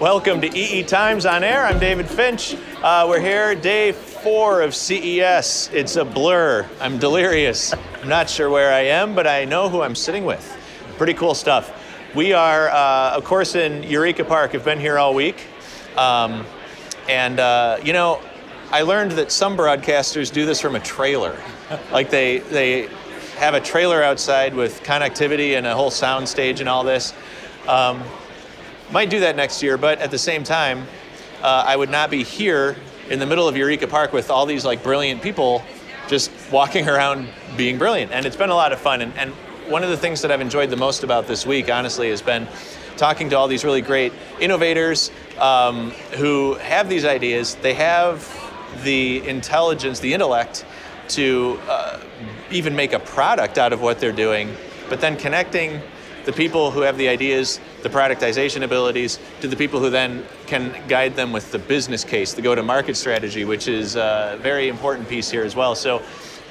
Welcome to EE Times on Air. I'm David Finch. Uh, we're here, day four of CES. It's a blur. I'm delirious. I'm not sure where I am, but I know who I'm sitting with. Pretty cool stuff. We are, uh, of course, in Eureka Park. I've been here all week. Um, and, uh, you know, I learned that some broadcasters do this from a trailer. like they, they have a trailer outside with connectivity and a whole sound stage and all this. Um, might do that next year, but at the same time, uh, I would not be here in the middle of Eureka Park with all these like brilliant people just walking around being brilliant. And it's been a lot of fun. And, and one of the things that I've enjoyed the most about this week, honestly, has been talking to all these really great innovators um, who have these ideas. They have the intelligence, the intellect to uh, even make a product out of what they're doing, but then connecting the people who have the ideas, the productization abilities, to the people who then can guide them with the business case, the go to market strategy, which is a very important piece here as well. So,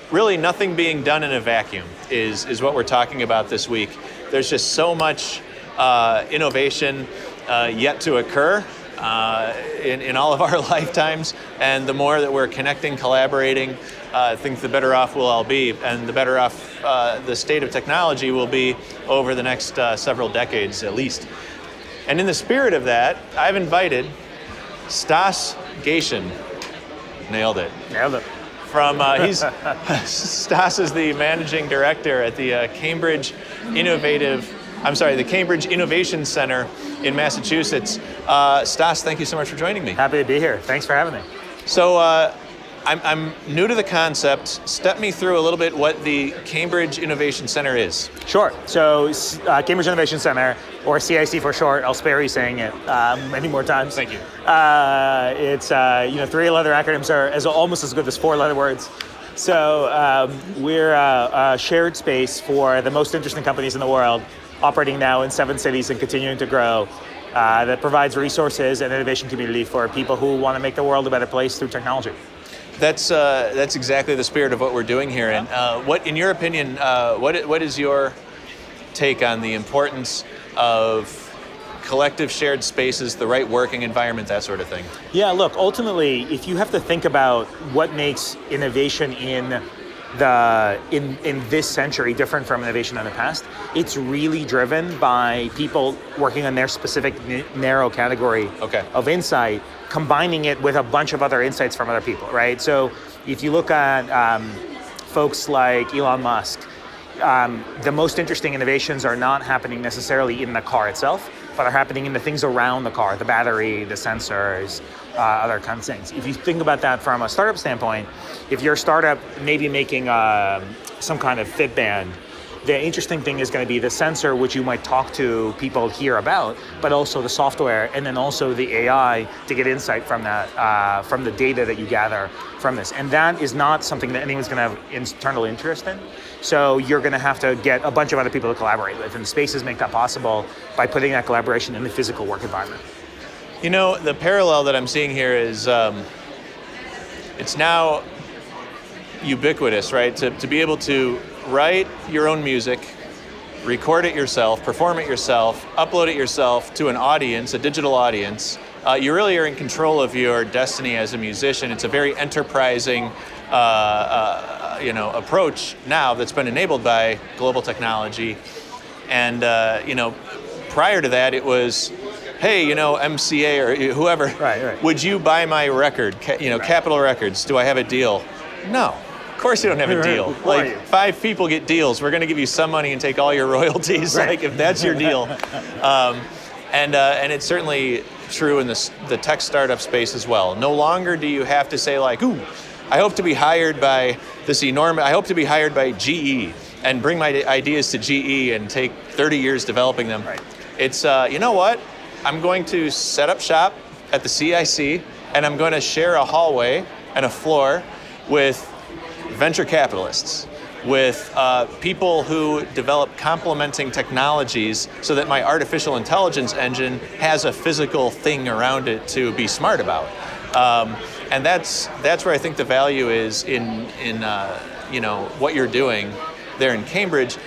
really, nothing being done in a vacuum is, is what we're talking about this week. There's just so much uh, innovation uh, yet to occur. Uh, in, in all of our lifetimes, and the more that we're connecting, collaborating, I think the better off we'll all be, and the better off uh, the state of technology will be over the next uh, several decades at least. And in the spirit of that, I've invited Stas Gayshan. Nailed it. Nailed it. From uh, he's Stas is the managing director at the uh, Cambridge Innovative. I'm sorry, the Cambridge Innovation Center in Massachusetts. Uh, Stas, thank you so much for joining me. Happy to be here. Thanks for having me. So, uh, I'm, I'm, new to the concept. Step me through a little bit what the Cambridge Innovation Center is. Sure. So, uh, Cambridge Innovation Center, or CIC for short, I'll spare you saying it um, many more times. Thank you. Uh, it's, uh, you know, three letter acronyms are as, almost as good as four letter words. So, um, we're a, a shared space for the most interesting companies in the world, operating now in seven cities and continuing to grow. Uh, that provides resources and innovation community for people who want to make the world a better place through technology. That's uh, that's exactly the spirit of what we're doing here. And uh, what, in your opinion, uh, what what is your take on the importance of collective shared spaces, the right working environment, that sort of thing? Yeah, look, ultimately, if you have to think about what makes innovation in the in in this century different from innovation in the past it's really driven by people working on their specific n- narrow category okay. of insight combining it with a bunch of other insights from other people right so if you look at um, folks like elon musk um, the most interesting innovations are not happening necessarily in the car itself but are happening in the things around the car the battery the sensors uh, other kinds of things. If you think about that from a startup standpoint, if your startup maybe making uh, some kind of Fitband, the interesting thing is going to be the sensor, which you might talk to people here about, but also the software, and then also the AI to get insight from that, uh, from the data that you gather from this. And that is not something that anyone's going to have internal interest in. So you're going to have to get a bunch of other people to collaborate with, and spaces make that possible by putting that collaboration in the physical work environment. You know, the parallel that I'm seeing here is um, it's now ubiquitous, right? To, to be able to write your own music, record it yourself, perform it yourself, upload it yourself to an audience, a digital audience. Uh, you really are in control of your destiny as a musician. It's a very enterprising, uh, uh, you know, approach now that's been enabled by global technology. And uh, you know, prior to that, it was hey, you know, MCA or whoever, right, right. would you buy my record? you know, right. Capitol Records, do I have a deal? No. Of course you don't have a deal. Like five people get deals. We're going to give you some money and take all your royalties. Like if that's your deal. Um, and uh, and it's certainly true in the the tech startup space as well. No longer do you have to say like, ooh, I hope to be hired by this enormous. I hope to be hired by GE and bring my ideas to GE and take 30 years developing them. Right. It's uh, you know what I'm going to set up shop at the CIC and I'm going to share a hallway and a floor with venture capitalists, with uh, people who develop complementing technologies so that my artificial intelligence engine has a physical thing around it to be smart about. Um, and that's, that's where I think the value is in, in uh, you know, what you're doing there in Cambridge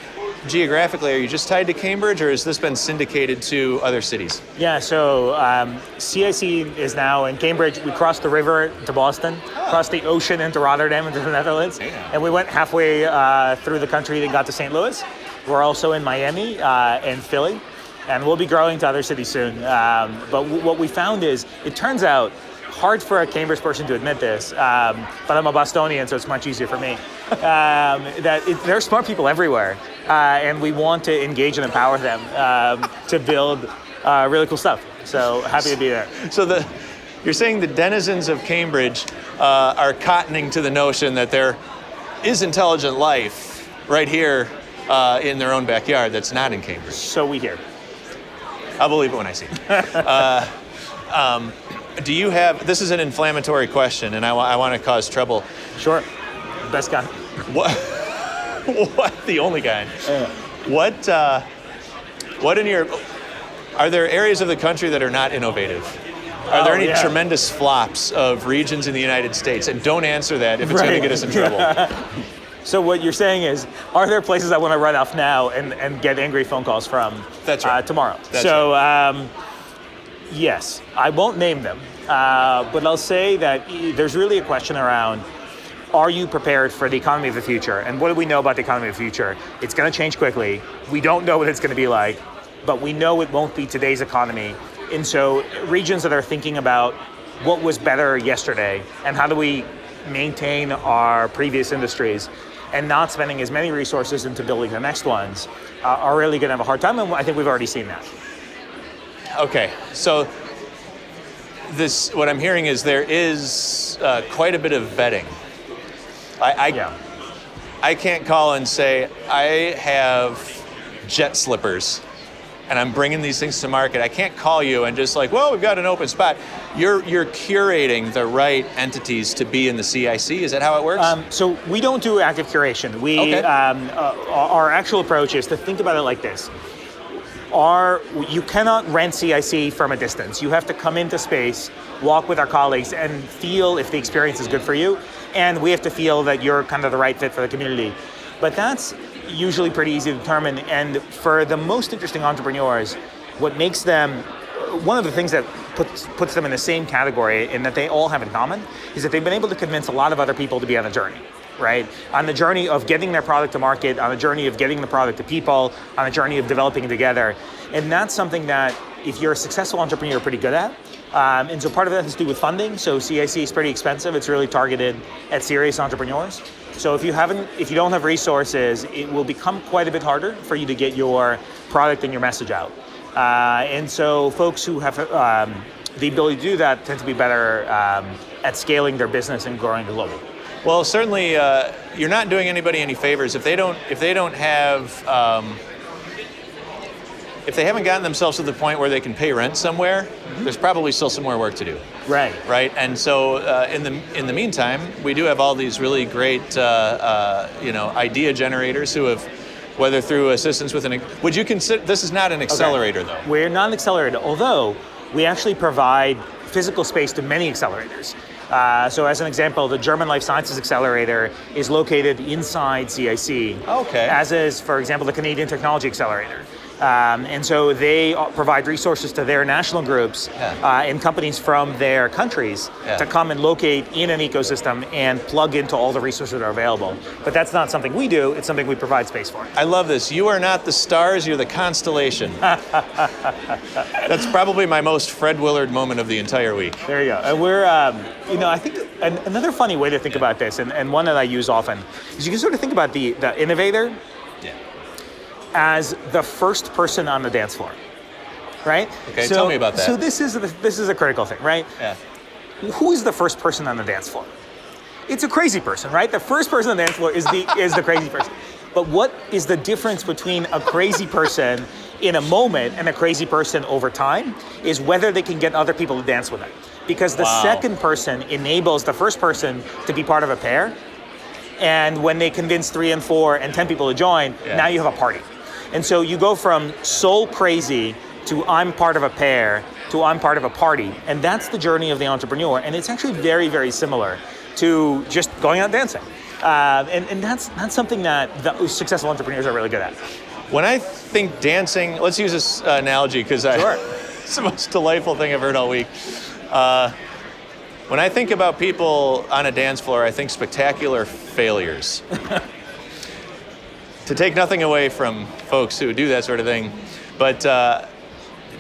geographically? Are you just tied to Cambridge, or has this been syndicated to other cities? Yeah, so um, CIC is now in Cambridge. We crossed the river to Boston, crossed the ocean into Rotterdam, into the Netherlands, Yeah. and we went halfway uh, through the country and got to St. Louis. We're also in Miami uh, and Philly, and we'll be growing to other cities soon. Um, but w- what we found is, it turns out, hard for a Cambridge person to admit this, um, but I'm a Bostonian, so it's much easier for me. Um, that it, there are smart people everywhere, uh, and we want to engage and empower them um, to build uh, really cool stuff. So happy to be there. So the you're saying the denizens of Cambridge uh, are cottoning to the notion that there is intelligent life right here uh, in their own backyard that's not in Cambridge. So we hear. I'll believe it when I see it. uh, um, do you have? This is an inflammatory question, and I, I want to cause trouble. Sure. Best guy. What? what? The only kind. What? Uh, what in your? Are there areas of the country that are not innovative? Are there Oh, any yeah. tremendous flops of regions in the United States? And don't answer that if it's going to get us in trouble. So what you're saying is, are there places I want to write off now and, and get angry phone calls from That's right. uh, tomorrow? That's so um, yes, I won't name them, uh, but I'll say that there's really a question around. Are you prepared for the economy of the future? And what do we know about the economy of the future? It's going to change quickly. We don't know what it's going to be like, but we know it won't be today's economy. And so, regions that are thinking about what was better yesterday and how do we maintain our previous industries and not spending as many resources into building the next ones uh, are really going to have a hard time. And I think we've already seen that. Okay, so this what I'm hearing is there is uh, quite a bit of vetting. I, I Yeah. I can't call and say I have jet slippers and I'm bringing these things to market. I can't call you and just like, well, we've got an open spot. You're you're curating the right entities to be in the CIC. Is that how it works? Um, so we don't do active curation. We Okay. um, uh, our actual approach is to think about it like this: Our you cannot rent CIC from a distance. You have to come into space, walk with our colleagues, and feel if the experience is good for you. And we have to feel that you're kind of the right fit for the community. But that's usually pretty easy to determine. And for the most interesting entrepreneurs, what makes them one of the things that puts, puts them in the same category and that they all have in common is that they've been able to convince a lot of other people to be on a journey, right? On the journey of getting their product to market, on the journey of getting the product to people, on a journey of developing it together. And that's something that if you're a successful entrepreneur, you're pretty good at. Um, and so part of that has to do with funding. So CIC is pretty expensive. It's really targeted at serious entrepreneurs. So if you haven't, if you don't have resources, it will become quite a bit harder for you to get your product and your message out. Uh, and so folks who have um, the ability to do that tend to be better um, at scaling their business and growing globally. Well, certainly uh, you're not doing anybody any favors if they don't if they don't have. Um, if they haven't gotten themselves to the point where they can pay rent somewhere, there's probably still some more work to do. Right. right? And so uh, in the in the meantime, we do have all these really great uh, uh, you know idea generators who have, whether through assistance with an. Would you consider this is not an accelerator though? We're not an accelerator, although we actually provide physical space to many accelerators. Uh, so, as an example, the German Life Sciences Accelerator is located inside CIC. Okay. As is, for example, the Canadian Technology Accelerator. Um, and so they provide resources to their national groups Yeah. uh, and companies from their countries Yeah. to come and locate in an ecosystem and plug into all the resources that are available. But that's not something we do, it's something we provide space for. I love this. You are not the stars, you're the constellation. That's probably my most Fred Willard moment of the entire week. There you go. And we're, um, you know, I think an, another funny way to think about this, and, and one that I use often, is you can sort of think about the, the innovator. As the first person on the dance floor, right? Okay, tell me about that. So this is the, this is a critical thing, right? Yeah. Who is the first person on the dance floor? It's a crazy person, right? The first person on the dance floor is the is the crazy person. But what is the difference between a crazy person in a moment and a crazy person over time is whether they can get other people to dance with them. Because the Wow. second person enables the first person to be part of a pair. And when they convince three and four and 10 people to join, Yeah. now you have a party. And so you go from soul crazy to I'm part of a pair to I'm part of a party. And that's the journey of the entrepreneur. And it's actually very, very similar to just going out dancing. Um, and, and that's that's something that the successful entrepreneurs are really good at. When I think dancing, let's use this uh, analogy because Sure. it's the most delightful thing I've heard all week. Uh, when I think about people on a dance floor, I think spectacular failures. to take nothing away from folks who do that sort of thing, but uh,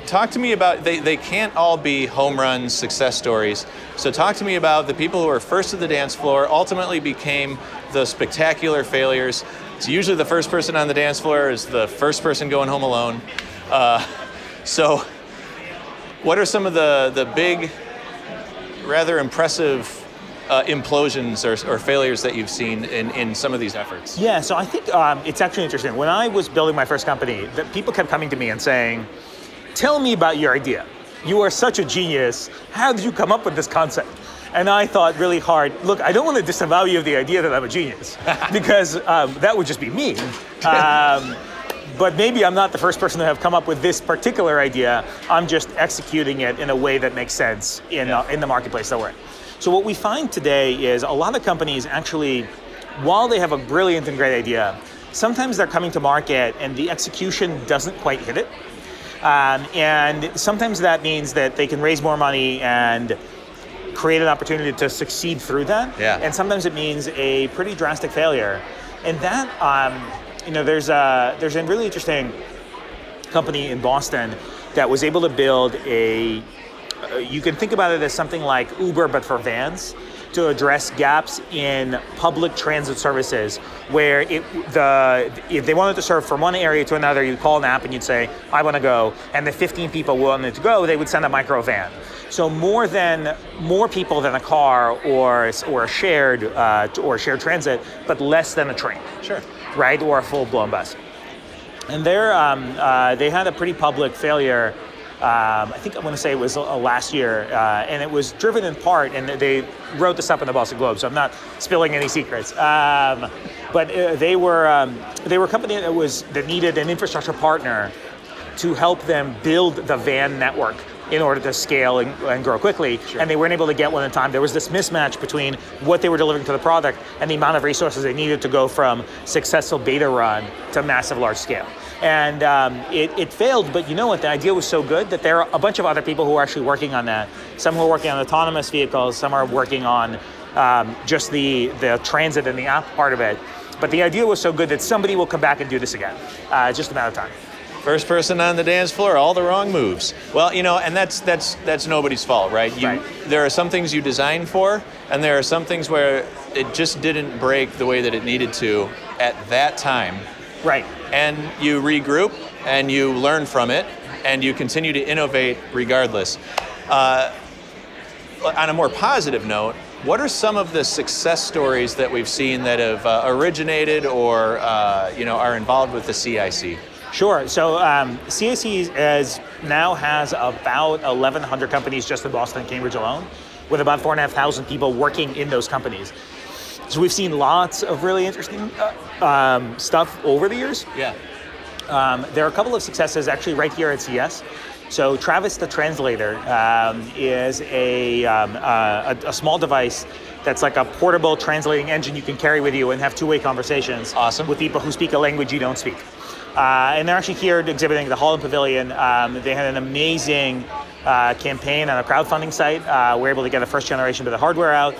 talk to me about they, they can't all be home runs, success stories. So talk to me about the people who are first to the dance floor, ultimately became the spectacular failures. It's usually the first person on the dance floor is the first person going home alone. Uh, so, what are some of the, the big, rather impressive uh, implosions or, or failures that you've seen in, in some of these efforts? Yeah, so I think um, it's actually interesting. When I was building my first company, people kept coming to me and saying, "Tell me about your idea. You are such a genius. How did you come up with this concept?" And I thought really hard. Look, I don't want to disavow you of the idea that I'm a genius, because um, that would just be mean. Um, but maybe I'm not the first person to have come up with this particular idea. I'm just executing it in a way that makes sense in, Yeah. uh, in the marketplace that we're in. So what we find today is a lot of companies actually, while they have a brilliant and great idea, sometimes they're coming to market and the execution doesn't quite hit it. Um, and sometimes that means that they can raise more money and create an opportunity to succeed through that. Yeah. And sometimes it means a pretty drastic failure. And that, um, you know, there's a there's a really interesting company in Boston that was able to build a. Uh, you can think about it as something like Uber, but for vans, to address gaps in public transit services, where it, the if they wanted to serve from one area to another, you'd call an app and you'd say, "I want to go," and the 15 people wanted to go, they would send a micro van. So more than more people than a car or or a shared uh, or shared transit, but less than a train Sure. right, or a full-blown bus. And they're, um, uh, they had a pretty public failure. Um, I think I want to say it was uh, last year, uh, and it was driven in part, and they wrote this up in the Boston Globe, so I'm not spilling any secrets. Um, but uh, they were um, they were a company that was that needed an infrastructure partner to help them build the van network in order to scale and, and grow quickly. And they weren't able to get one in time. There was this mismatch between what they were delivering to the product and the amount of resources they needed to go from successful beta run to massive large scale. And um, it, it failed, but you know what? The idea was so good that there are a bunch of other people who are actually working on that. Some who are working on autonomous vehicles, some are working on um, just the, the transit and the app part of it. But the idea was so good that somebody will come back and do this again. Uh, it's just a matter of time. First person on the dance floor, all the wrong moves. Well, you know, and that's that's that's nobody's fault, right? You, Right. There are some things you design for, and there are some things where it just didn't break the way that it needed to at that time, Right. and you regroup and you learn from it, and you continue to innovate regardless. Uh, on a more positive note, what are some of the success stories that we've seen that have uh, originated or uh, you know are involved with the CIC? Sure. So um, CAC is, now has about 1,100 companies just in Boston and Cambridge alone, with about 4,500 people working in those companies. So we've seen lots of really interesting uh, um, stuff over the years. Yeah. Um, there are a couple of successes actually right here at CES. So Travis the Translator um, is a, um, uh, a, a small device that's like a portable translating engine you can carry with you and have two-way conversations Awesome. with people who speak a language you don't speak. Uh, and they're actually here exhibiting at the Holland Pavilion. Um, they had an amazing uh, campaign on a crowdfunding site. Uh, we're able to get the first generation of the hardware out.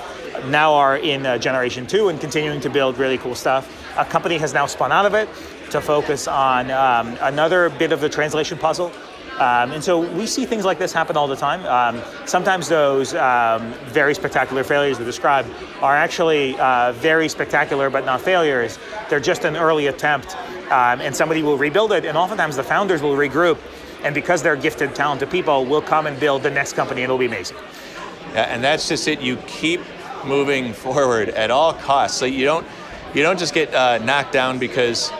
Now are in uh, generation two and continuing to build really cool stuff. A company has now spun out of it to focus on um, another bit of the translation puzzle. Um, and so we see things like this happen all the time. Um, sometimes those um, very spectacular failures we described are actually uh, very spectacular, but not failures. They're just an early attempt, um, and somebody will rebuild it. And oftentimes the founders will regroup, and because they're gifted, talented people, will come and build the next company, and it'll be amazing. Yeah, and that's just it. You keep moving forward at all costs. So you don't you don't just get uh, knocked down because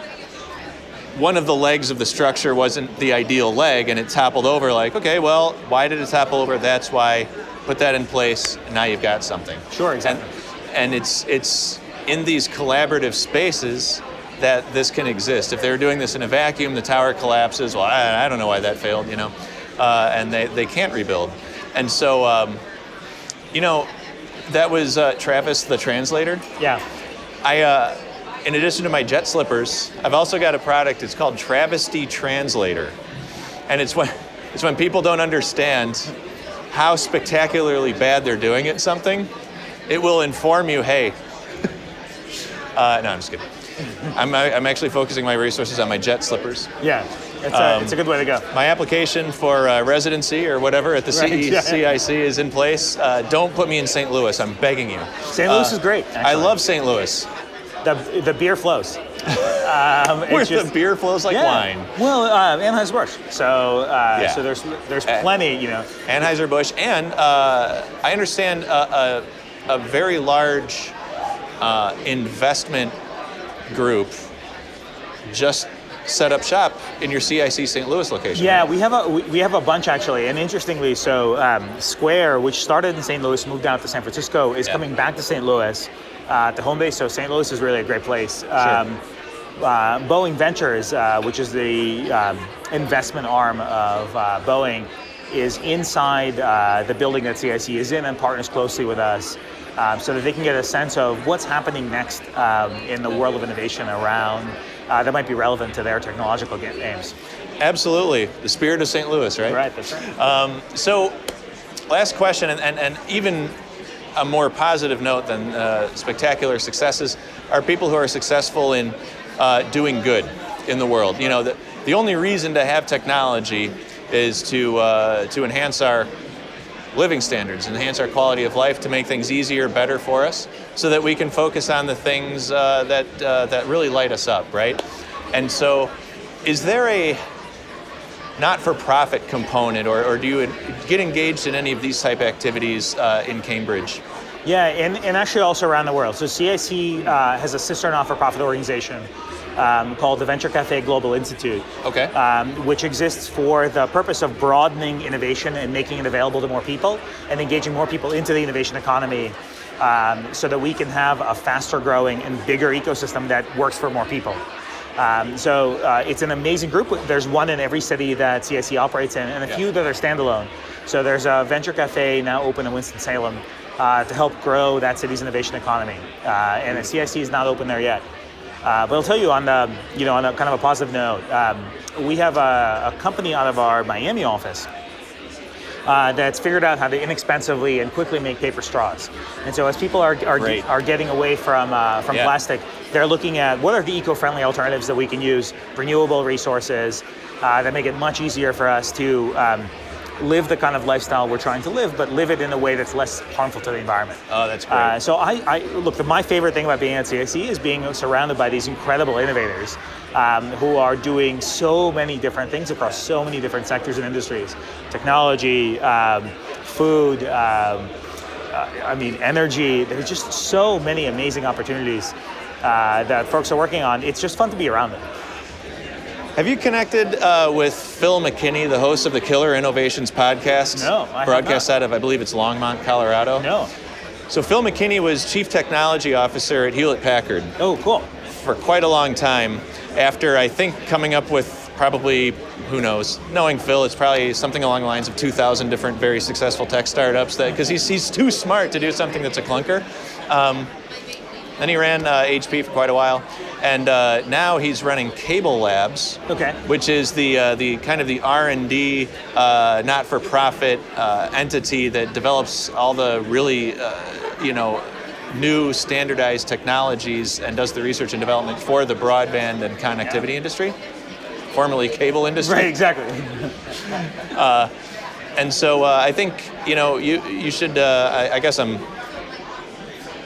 one of the legs of the structure wasn't the ideal leg and it toppled over. Like, okay, well, why did it topple over? That's why. Put that in place, and now you've got something. Sure, exactly. And, and it's it's in these collaborative spaces that this can exist. If they were doing this in a vacuum, the tower collapses. Well, I, I don't know why that failed, you know, uh, and they, they can't rebuild. And so, um, you know, that was uh, Travis, the translator. Yeah. I, uh, in addition to my jet slippers, I've also got a product. It's called Travesty Translator, and it's when it's when people don't understand how spectacularly bad they're doing at something. It will inform you, hey. uh, no, I'm just kidding. I'm, I'm actually focusing my resources on my jet slippers. Yeah, it's a, Um, it's a good way to go. My application for uh, residency or whatever at the Right, CE yeah. CIC is in place. Uh, don't put me in St. Louis. I'm begging you. St. Louis Uh, is great. I love St. Louis. the the beer flows. Um, it's Where just- the beer flows like yeah. wine. Well, uh, Anheuser Busch. So uh, Yeah. so there's there's plenty. You know. Anheuser Busch, and uh, I understand a, a, a very large uh, investment group just set up shop in your CIC St. Louis location. Yeah, right? we have a we have a bunch actually, and interestingly, so um, Square, which started in St. Louis, moved out to San Francisco, is Yeah. coming back to St. Louis uh, to home base. So St. Louis is really a great place. Um, uh, Boeing Ventures, uh, which is the um, investment arm of uh, Boeing, is inside uh, the building that CIC is in and partners closely with us. Um, so that they can get a sense of what's happening next um, in the world of innovation around uh, that might be relevant to their technological aims. Absolutely. The spirit of St. Louis, right? Right, that's right. Um, so, last question, and, and, and even a more positive note than uh, spectacular successes are people who are successful in uh, doing good in the world. You know, the, the only reason to have technology is to, uh, to enhance our living standards, enhance our quality of life, to make things easier, better for us, so that we can focus on the things uh, that, uh, that really light us up, right? And so, is there a not-for-profit component, or, or do you get engaged in any of these type activities uh, in Cambridge? Yeah, and, and actually also around the world. So CIC uh, has a sister not-for-profit organization um, called the Venture Cafe Global Institute, Okay. um, which exists for the purpose of broadening innovation and making it available to more people and engaging more people into the innovation economy um, so that we can have a faster growing and bigger ecosystem that works for more people. Um, so uh, it's an amazing group. There's one in every city that CIC operates in, and a Yeah. few that are standalone. So there's a venture cafe now open in Winston-Salem uh, to help grow that city's innovation economy, uh, and the CIC is not open there yet. Uh, but I'll tell you on the, you know, on a kind of a positive note, um, we have a, a company out of our Miami office uh, that's figured out how to inexpensively and quickly make paper straws. And so as people are are, are getting away from uh, from Yeah. plastic, they're looking at what are the eco-friendly alternatives that we can use, renewable resources uh, that make it much easier for us to. Um, live the kind of lifestyle we're trying to live, but live it in a way that's less harmful to the environment. Oh, that's great. Uh, so I, I look. The, my favorite thing about being at CIC is being surrounded by these incredible innovators um, who are doing so many different things across so many different sectors and industries, technology, um, food. Um, uh, I mean, energy. There's just so many amazing opportunities uh, that folks are working on. It's just fun to be around them. Have you connected uh, with Phil McKinney, the host of the Killer Innovations podcast? No, I broadcast out of I believe it's Longmont, Colorado. No. So Phil McKinney was chief technology officer at Hewlett Packard Oh, cool. for quite a long time. After I think coming up with probably who knows, knowing Phil, it's probably something along the lines of 2,000 different very successful tech startups. That because he's he's too smart to do something that's a clunker. Um, then he ran uh, HP for quite a while, and uh, now he's running Cable Labs, Okay. which is the uh, the kind of the R and D uh, not-for-profit uh, entity that develops all the really uh, you know new standardized technologies and does the research and development for the broadband and connectivity industry, formerly cable industry. Right. Exactly. And so uh, I think you know you you should. Uh, I, I guess I'm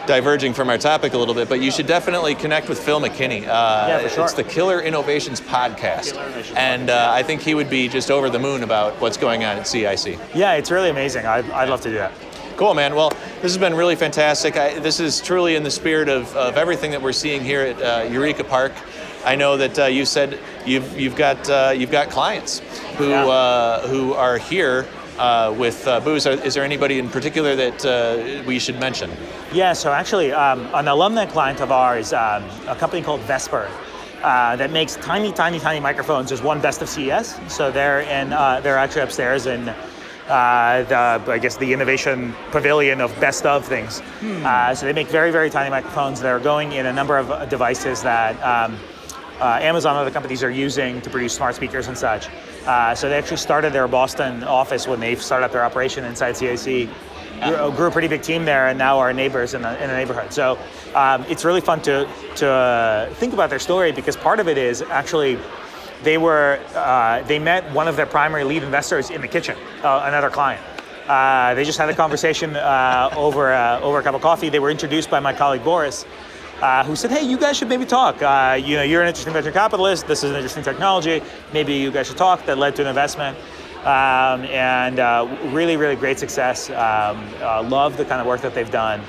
diverging from our topic a little bit, but you should definitely connect with Phil McKinney. Uh, Yeah, for sure. It's the Killer Innovations podcast, Killer Innovations and uh, I think he would be just over the moon about what's going on at CIC. yeah, it's really amazing. I, I'd love to do that. Cool, man. Well, this has been really fantastic. I, this is truly in the spirit of, of everything that we're seeing here at uh, Eureka Park. I know that uh, you said you've you've got uh, you've got clients who Yeah. uh, who are here uh, with uh, booze. Is there anybody in particular that uh, we should mention? Yeah, so actually, um, an alumni client of ours, um, a company called Vesper, uh, that makes tiny, tiny, tiny microphones, is one best of CES. So they're in, uh, they're actually upstairs in uh, the, I guess the innovation pavilion of best of things. Hmm. Uh, so they make very, very tiny microphones that are going in a number of devices that um, uh, Amazon and other companies are using to produce smart speakers and such. Uh, so they actually started their Boston office when they started up their operation inside CIC. Grew, grew a pretty big team there, and now are neighbors in the, in the neighborhood. So um, it's really fun to to uh, think about their story because part of it is actually they were uh, they met one of their primary lead investors in the kitchen, uh, another client. Uh, they just had a conversation uh, over over a cup of coffee. They were introduced by my colleague Boris, uh, who said, "Hey, you guys should maybe talk. you know, you're an interesting venture capitalist. This is an interesting technology. Maybe you guys should talk." That led to an investment. Um, and really, really great success. Um, love the kind of work that they've done.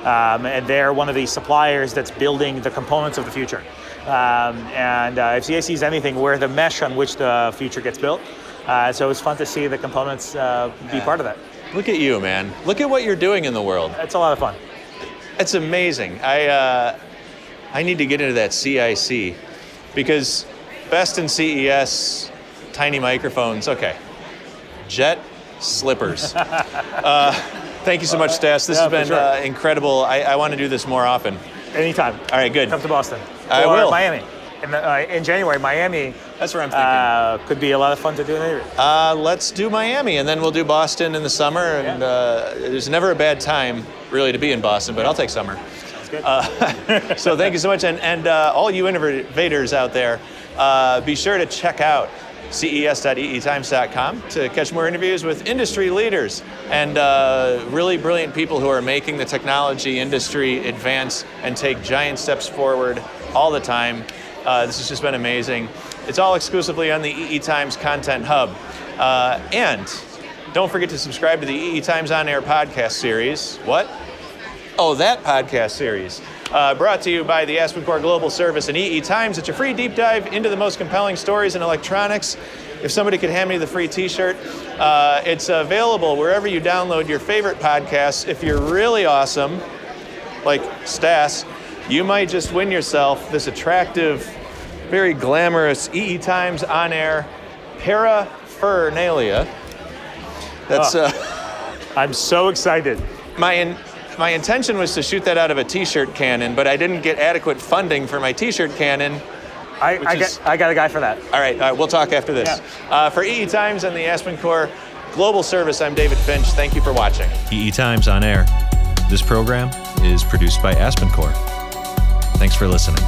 Um, and they're one of the suppliers that's building the components of the future. Um, and uh, if CIC is anything, we're the mesh on which the future gets built. Uh, so it's fun to see the components uh, be part of that. Look at you, man. Look at what you're doing in the world. It's a lot of fun. It's amazing. I, uh, I need to get into that CIC because best in CES, tiny microphones, okay. Jet slippers. Uh, thank you so much, Stas. This yeah, has been sure. Uh, incredible. I, I want to do this more often. Anytime. All right, good. Come to Boston. I or will. Miami. In, the, uh, in, January, Miami. That's where I'm thinking. Uh, could be a lot of fun to do in April. Uh, let's do Miami, and then we'll do Boston in the summer. And yeah. uh, there's never a bad time, really, to be in Boston, but I'll take summer. Sounds good. Uh, so thank you so much, and, and uh, all you innovators out there, uh, be sure to check out ces.eetimes.com to catch more interviews with industry leaders and uh, really brilliant people who are making the technology industry advance and take giant steps forward all the time. Uh, this has just been amazing. It's all exclusively on the EE Times Content Hub. Uh, and don't forget to subscribe to the EE Times On Air podcast series. What? Oh, that podcast series. Uh, brought to you by the AspenCore Global Service and EE Times. It's a free deep dive into the most compelling stories in electronics. If somebody could hand me the free t shirt, uh, it's available wherever you download your favorite podcasts. If you're really awesome, like Stas, you might just win yourself this attractive, very glamorous EE Times on air paraphernalia. That's. Uh, I'm so excited. My in, my intention was to shoot that out of a T-shirt cannon, but I didn't get adequate funding for my T-shirt cannon. I, I, is, got, I got a guy for that. All right, all right we'll talk after this. Yeah. Uh, for EE Times and the AspenCore Global Service, I'm David Finch. Thank you for watching. EE Times on air. This program is produced by AspenCore. Thanks for listening.